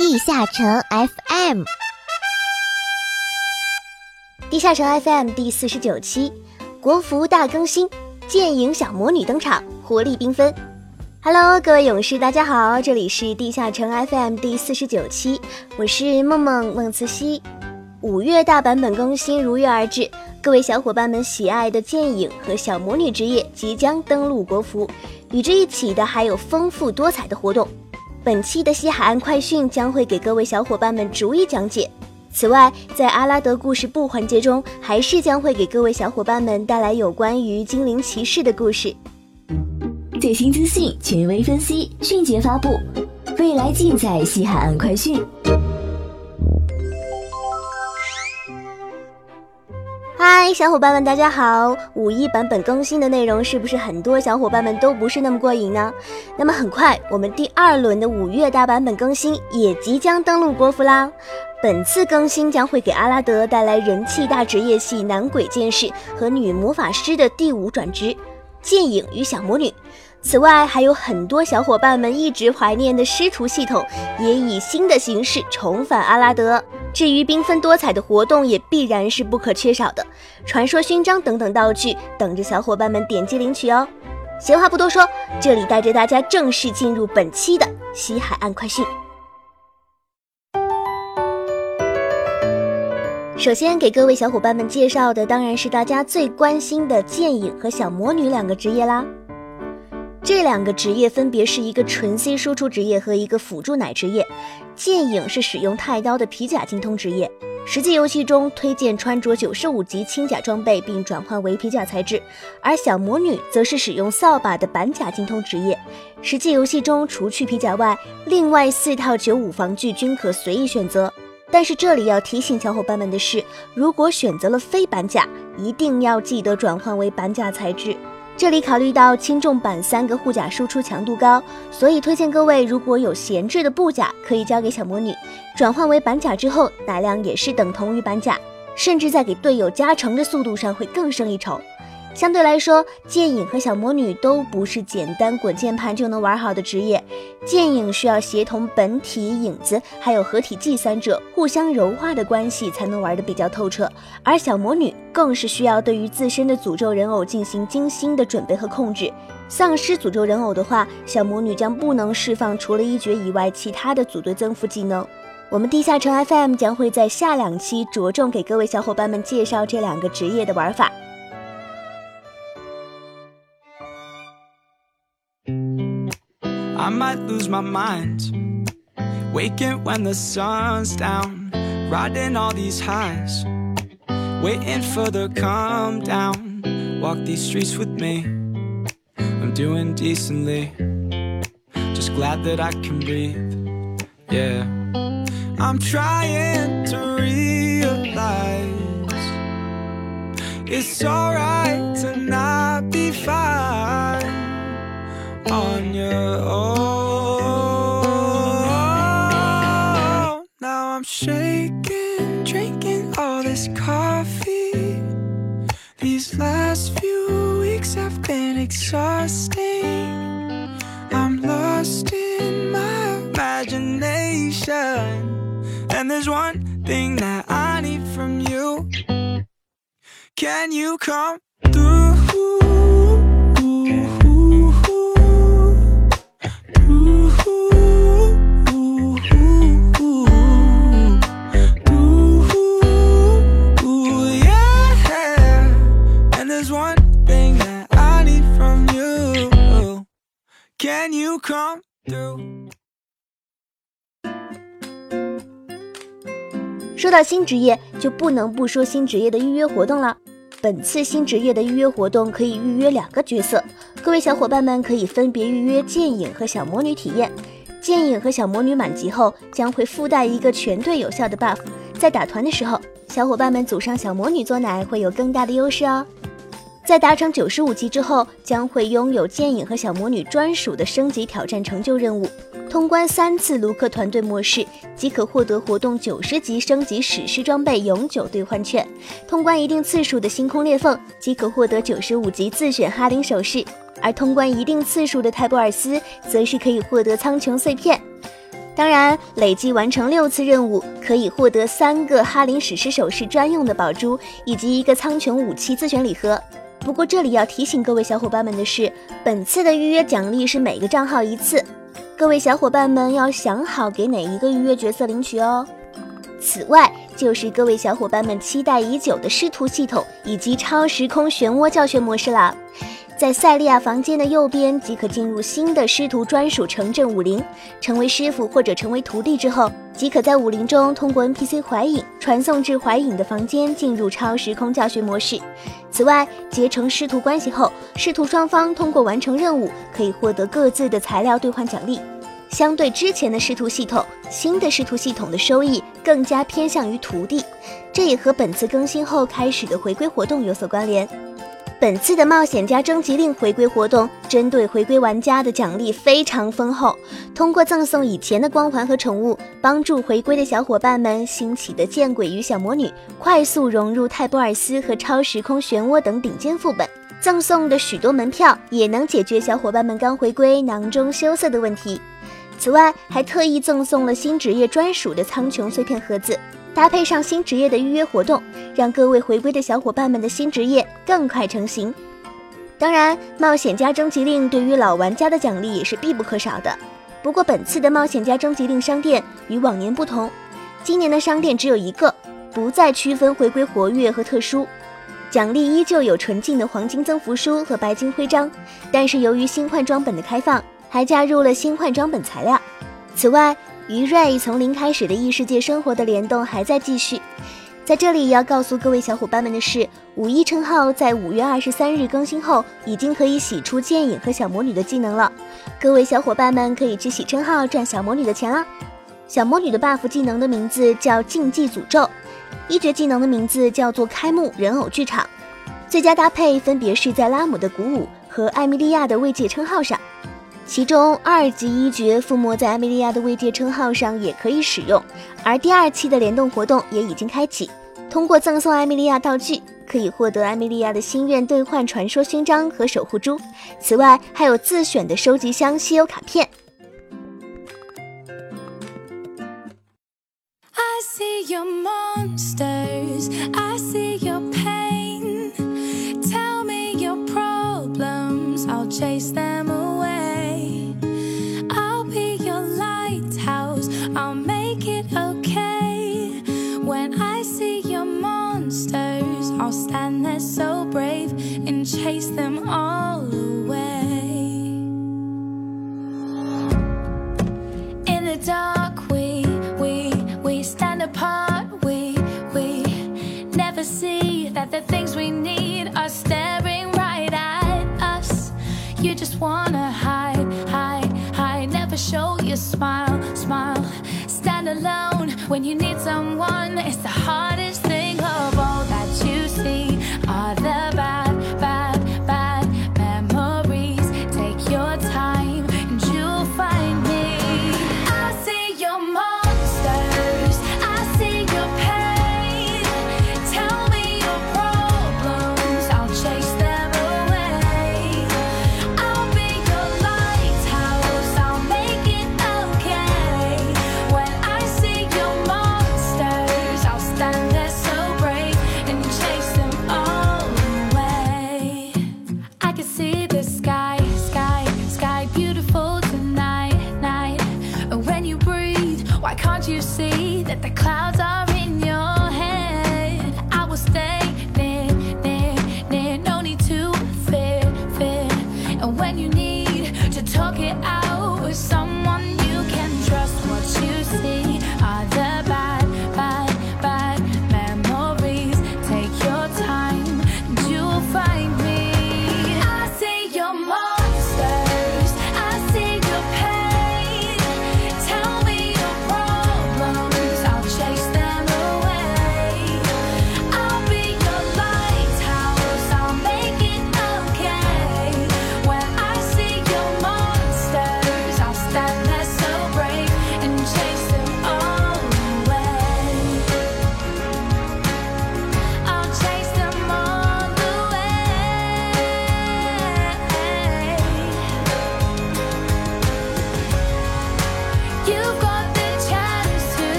地下城 FM，地下城 FM 第四十九期，国服大更新，剑影小魔女登场，活力缤纷。Hello，各位勇士，大家好，这里是地下城 FM 第四十九期，我是梦梦梦慈溪。五月大版本更新如约而至，各位小伙伴们喜爱的剑影和小魔女职业即将登陆国服，与之一起的还有丰富多彩的活动。本期的西海岸快讯将会给各位小伙伴们逐一讲解。此外，在阿拉德故事部环节中，还是将会给各位小伙伴们带来有关于精灵骑士的故事。最新资讯，权威分析，迅捷发布，未来尽在西海岸快讯。嗨，小伙伴们，大家好！五一版本更新的内容是不是很多小伙伴们都不是那么过瘾呢？那么很快，我们第二轮的五月大版本更新也即将登陆国服啦。本次更新将会给阿拉德带来人气大职业系男鬼剑士和女魔法师的第五转职，剑影与小魔女。此外，还有很多小伙伴们一直怀念的师徒系统，也以新的形式重返阿拉德。至于缤纷多彩的活动，也必然是不可缺少的，传说勋章等等道具等着小伙伴们点击领取哦。闲话不多说，这里带着大家正式进入本期的西海岸快讯。首先给各位小伙伴们介绍的，当然是大家最关心的剑影和小魔女两个职业啦。这两个职业分别是一个纯 C 输出职业和一个辅助奶职业。剑影是使用太刀的皮甲精通职业，实际游戏中推荐穿着九十五级轻甲装备并转换为皮甲材质；而小魔女则是使用扫把的板甲精通职业，实际游戏中除去皮甲外，另外四套九五防具均可随意选择。但是这里要提醒小伙伴们的是，如果选择了非板甲，一定要记得转换为板甲材质。这里考虑到轻重版三个护甲输出强度高，所以推荐各位如果有闲置的布甲，可以交给小魔女，转换为板甲之后，奶量也是等同于板甲，甚至在给队友加成的速度上会更胜一筹。相对来说，剑影和小魔女都不是简单滚键盘就能玩好的职业。剑影需要协同本体、影子还有合体技三者互相柔化的关系才能玩得比较透彻，而小魔女更是需要对于自身的诅咒人偶进行精心的准备和控制。丧失诅咒人偶的话，小魔女将不能释放除了一绝以外其他的组队增幅技能。我们地下城 FM 将会在下两期着重给各位小伙伴们介绍这两个职业的玩法。Might lose my mind. Waking when the sun's down, riding all these highs, waiting for the calm down. Walk these streets with me. I'm doing decently, just glad that I can breathe. Yeah, I'm trying to realize it's alright to not be fine on your own. Now I'm shaking, drinking all this coffee. These last few weeks have been exhausting. I'm lost in my imagination. And there's one thing that I need from you. Can you come through? 说到新职业，就不能不说新职业的预约活动了。本次新职业的预约活动可以预约两个角色，各位小伙伴们可以分别预约剑影和小魔女体验。剑影和小魔女满级后将会附带一个全队有效的 buff，在打团的时候，小伙伴们组上小魔女做奶会有更大的优势哦。在达成九十五级之后，将会拥有剑影和小魔女专属的升级挑战成就任务。通关三次卢克团队模式即可获得活动九十级升级史诗装备永久兑换券；通关一定次数的星空裂缝即可获得九十五级自选哈林首饰；而通关一定次数的泰博尔斯则是可以获得苍穹碎片。当然，累计完成六次任务可以获得三个哈林史诗首饰专用的宝珠，以及一个苍穹武器自选礼盒。不过这里要提醒各位小伙伴们的是，本次的预约奖励是每个账号一次，各位小伙伴们要想好给哪一个预约角色领取哦。此外，就是各位小伙伴们期待已久的师徒系统以及超时空漩涡教学模式了。在塞利亚房间的右边即可进入新的师徒专属城镇武林，成为师傅或者成为徒弟之后，即可在武林中通过 NPC 怀影传送至怀影的房间，进入超时空教学模式。此外，结成师徒关系后，师徒双方通过完成任务，可以获得各自的材料兑换奖励。相对之前的师徒系统，新的师徒系统的收益更加偏向于徒弟，这也和本次更新后开始的回归活动有所关联。本次的冒险家征集令回归活动，针对回归玩家的奖励非常丰厚。通过赠送以前的光环和宠物，帮助回归的小伙伴们兴起的见鬼与小魔女快速融入泰波尔斯和超时空漩涡等顶尖副本。赠送的许多门票也能解决小伙伴们刚回归囊中羞涩的问题。此外，还特意赠送了新职业专属的苍穹碎片盒子。搭配上新职业的预约活动，让各位回归的小伙伴们的新职业更快成型。当然，冒险家征集令对于老玩家的奖励也是必不可少的。不过，本次的冒险家征集令商店与往年不同，今年的商店只有一个，不再区分回归活跃和特殊，奖励依旧有纯净的黄金增幅书和白金徽章。但是由于新换装本的开放，还加入了新换装本材料。此外，与瑞从零开始的异世界生活的联动还在继续，在这里要告诉各位小伙伴们的是，五一称号在五月二十三日更新后，已经可以洗出剑影和小魔女的技能了。各位小伙伴们可以去洗称号赚小魔女的钱啦。小魔女的 buff 技能的名字叫禁忌诅咒，一绝技能的名字叫做开幕人偶剧场，最佳搭配分别是在拉姆的鼓舞和艾米莉亚的慰藉称号上。其中二级一绝附魔在艾米莉亚的慰藉称号上也可以使用，而第二期的联动活动也已经开启。通过赠送艾米莉亚道具，可以获得艾米莉亚的心愿兑换传说勋章和守护珠。此外，还有自选的收集箱稀有卡片。Chase them away. make it okay. When I see your monsters, I'll stand there so brave and chase them all away. In the dark, we, we, we stand apart. We, we never see that the things we need are staring right at us. You just wanna hide, hide, hide, never show your smile, smile need someone. It's the hardest thing see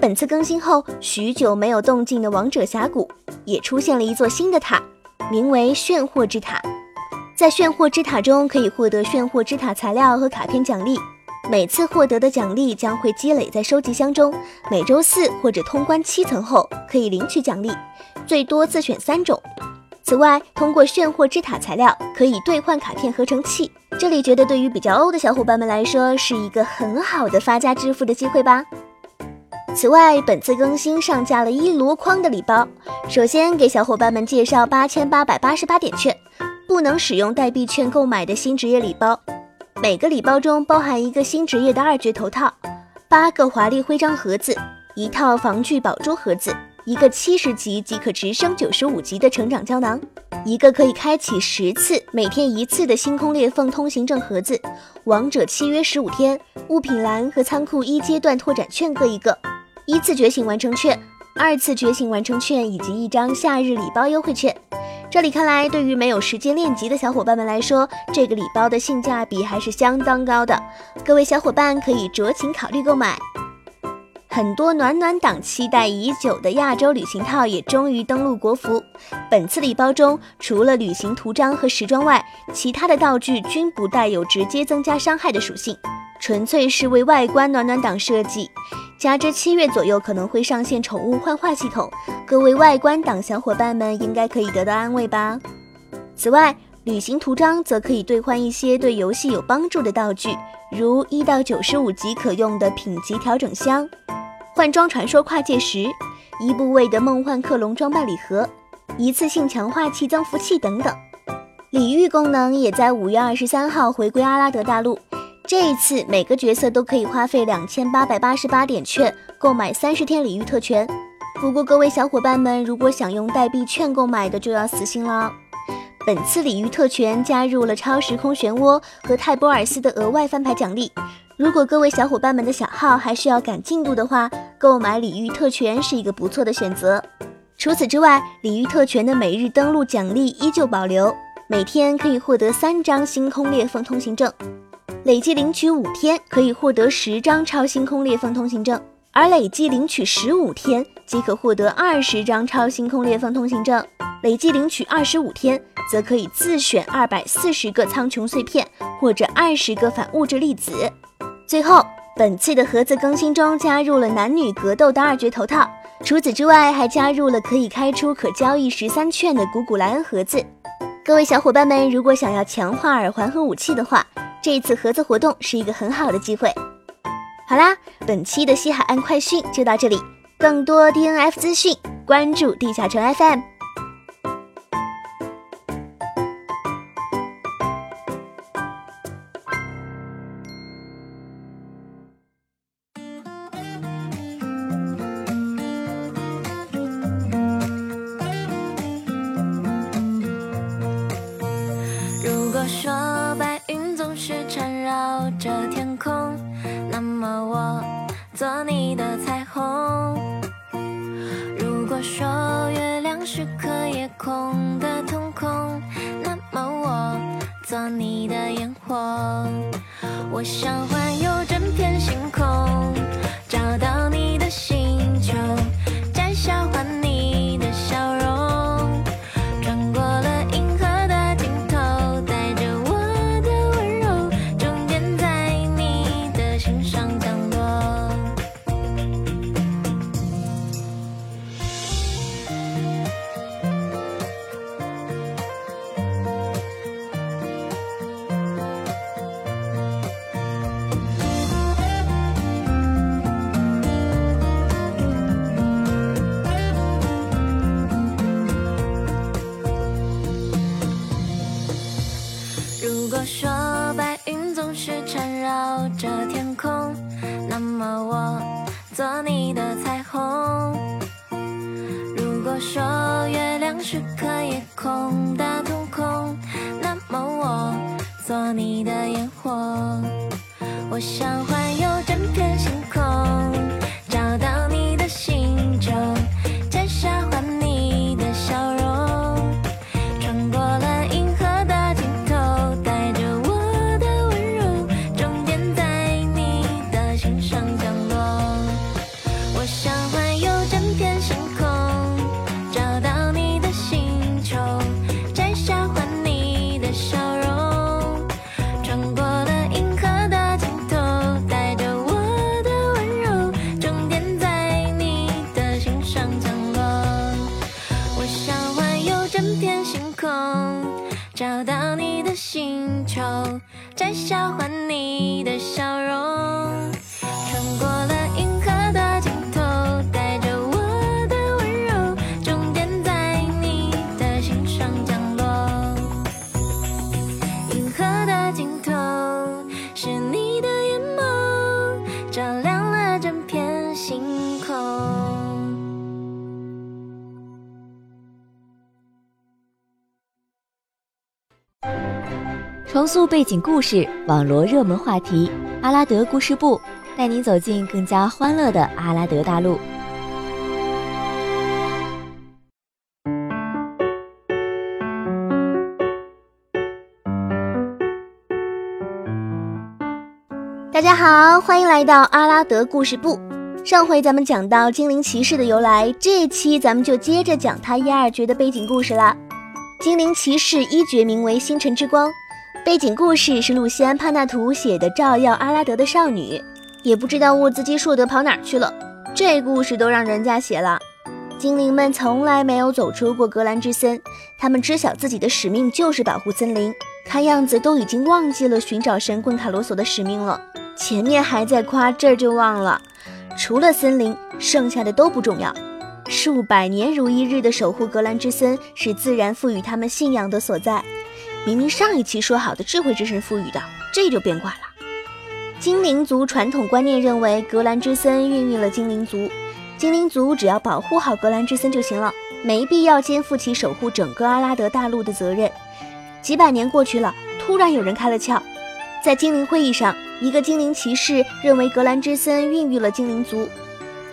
本次更新后，许久没有动静的王者峡谷也出现了一座新的塔，名为炫惑之塔。在炫惑之塔中，可以获得炫惑之塔材料和卡片奖励。每次获得的奖励将会积累在收集箱中，每周四或者通关七层后可以领取奖励，最多自选三种。此外，通过炫惑之塔材料可以兑换卡片合成器，这里觉得对于比较欧的小伙伴们来说是一个很好的发家致富的机会吧。此外，本次更新上架了一箩筐的礼包，首先给小伙伴们介绍八千八百八十八点券，不能使用代币券购买的新职业礼包。每个礼包中包含一个新职业的二绝头套，八个华丽徽章盒子，一套防具宝珠盒子。一个七十级即可直升九十五级的成长胶囊，一个可以开启十次、每天一次的星空裂缝通行证盒子，王者契约十五天物品栏和仓库一阶段拓展券各一个，一次觉醒完成券、二次觉醒完成券以及一张夏日礼包优惠券。这里看来，对于没有时间练级的小伙伴们来说，这个礼包的性价比还是相当高的，各位小伙伴可以酌情考虑购买。很多暖暖党期待已久的亚洲旅行套也终于登陆国服。本次礼包中，除了旅行图章和时装外，其他的道具均不带有直接增加伤害的属性，纯粹是为外观暖暖党设计。加之七月左右可能会上线宠物幻化系统，各位外观党小伙伴们应该可以得到安慰吧。此外，旅行图章则可以兑换一些对游戏有帮助的道具，如一到九十五级可用的品级调整箱。换装传说跨界石、一部位的梦幻克隆装扮礼盒，一次性强化器增幅器等等。礼遇功能也在五月二十三号回归阿拉德大陆。这一次每个角色都可以花费两千八百八十八点券购买三十天礼遇特权。不过各位小伙伴们，如果想用代币券购买的就要死心了。本次礼遇特权加入了超时空漩涡和泰波尔斯的额外翻牌奖励。如果各位小伙伴们的小号还需要赶进度的话，购买礼遇特权是一个不错的选择。除此之外，礼遇特权的每日登录奖励依旧保留，每天可以获得三张星空裂缝通行证，累计领取五天可以获得十张超星空裂缝通行证，而累计领取十五天即可获得二十张超星空裂缝通行证，累计领取二十五天则可以自选二百四十个苍穹碎片或者二十个反物质粒子。最后，本次的盒子更新中加入了男女格斗的二绝头套，除此之外，还加入了可以开出可交易十三券的古古莱恩盒子。各位小伙伴们，如果想要强化耳环和武器的话，这次合作活动是一个很好的机会。好啦，本期的西海岸快讯就到这里，更多 DNF 资讯关注地下城 FM。我想环游果说白云总是缠绕着天空，那么我做你的彩虹。如果说月亮是颗夜空的瞳孔，那么我做你的烟火。我想环游上重塑背景故事，网罗热门话题。阿拉德故事部带您走进更加欢乐的阿拉德大陆。大家好，欢迎来到阿拉德故事部。上回咱们讲到精灵骑士的由来，这期咱们就接着讲他一二绝的背景故事啦。精灵骑士一绝名为星辰之光，背景故事是路西安·帕纳图写的，照耀阿拉德的少女，也不知道沃兹基硕德跑哪儿去了。这故事都让人家写了。精灵们从来没有走出过格兰之森，他们知晓自己的使命就是保护森林，看样子都已经忘记了寻找神棍卡罗索的使命了。前面还在夸，这儿就忘了。除了森林，剩下的都不重要。数百年如一日的守护格兰之森，是自然赋予他们信仰的所在。明明上一期说好的智慧之神赋予的，这就变卦了。精灵族传统观念认为，格兰之森孕育了精灵族，精灵族只要保护好格兰之森就行了，没必要肩负起守护整个阿拉德大陆的责任。几百年过去了，突然有人开了窍，在精灵会议上。一个精灵骑士认为格兰之森孕育了精灵族，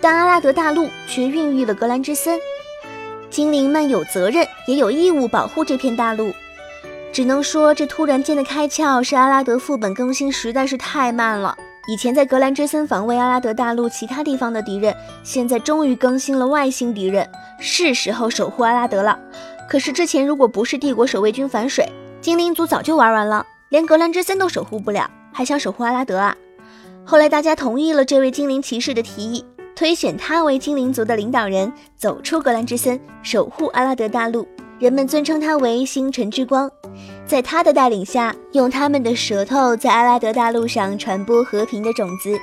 但阿拉德大陆却孕育了格兰之森。精灵们有责任也有义务保护这片大陆。只能说，这突然间的开窍是阿拉德副本更新实在是太慢了。以前在格兰之森防卫阿拉德大陆其他地方的敌人，现在终于更新了外星敌人，是时候守护阿拉德了。可是之前如果不是帝国守卫军反水，精灵族早就玩完了，连格兰之森都守护不了。还想守护阿拉德啊？后来大家同意了这位精灵骑士的提议，推选他为精灵族的领导人，走出格兰之森，守护阿拉德大陆。人们尊称他为星辰之光，在他的带领下，用他们的舌头在阿拉德大陆上传播和平的种子。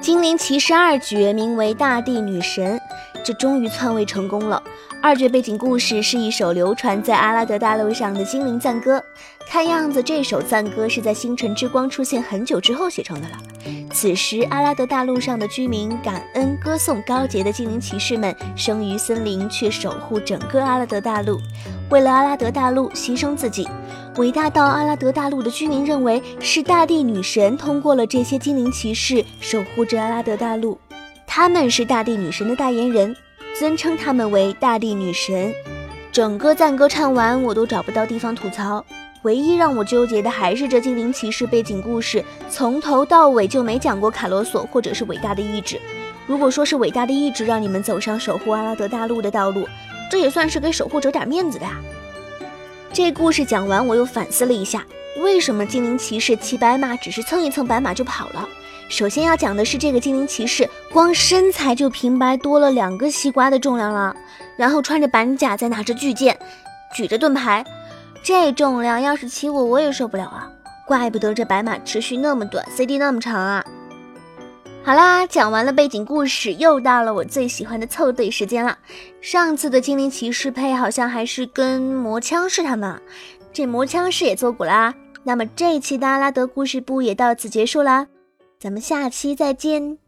精灵骑士二绝名为大地女神，这终于篡位成功了。二绝背景故事是一首流传在阿拉德大陆上的精灵赞歌，看样子这首赞歌是在星辰之光出现很久之后写成的了。此时，阿拉德大陆上的居民感恩歌颂高洁的精灵骑士们，生于森林却守护整个阿拉德大陆，为了阿拉德大陆牺牲自己。伟大到阿拉德大陆的居民认为是大地女神通过了这些精灵骑士守护着阿拉德大陆，他们是大地女神的代言人。尊称他们为大地女神。整个赞歌唱完，我都找不到地方吐槽。唯一让我纠结的还是这精灵骑士背景故事，从头到尾就没讲过卡罗索或者是伟大的意志。如果说是伟大的意志让你们走上守护阿拉德大陆的道路，这也算是给守护者点面子的呀。这故事讲完，我又反思了一下，为什么精灵骑士骑白马只是蹭一蹭白马就跑了？首先要讲的是，这个精灵骑士光身材就平白多了两个西瓜的重量了，然后穿着板甲，再拿着巨剑，举着盾牌，这重量要是骑我，我也受不了啊！怪不得这白马持续那么短，CD 那么长啊！好啦，讲完了背景故事，又到了我最喜欢的凑对时间了。上次的精灵骑士配好像还是跟魔枪士他们，这魔枪士也做古啦。那么这一期的阿拉德故事部也到此结束啦。咱们下期再见。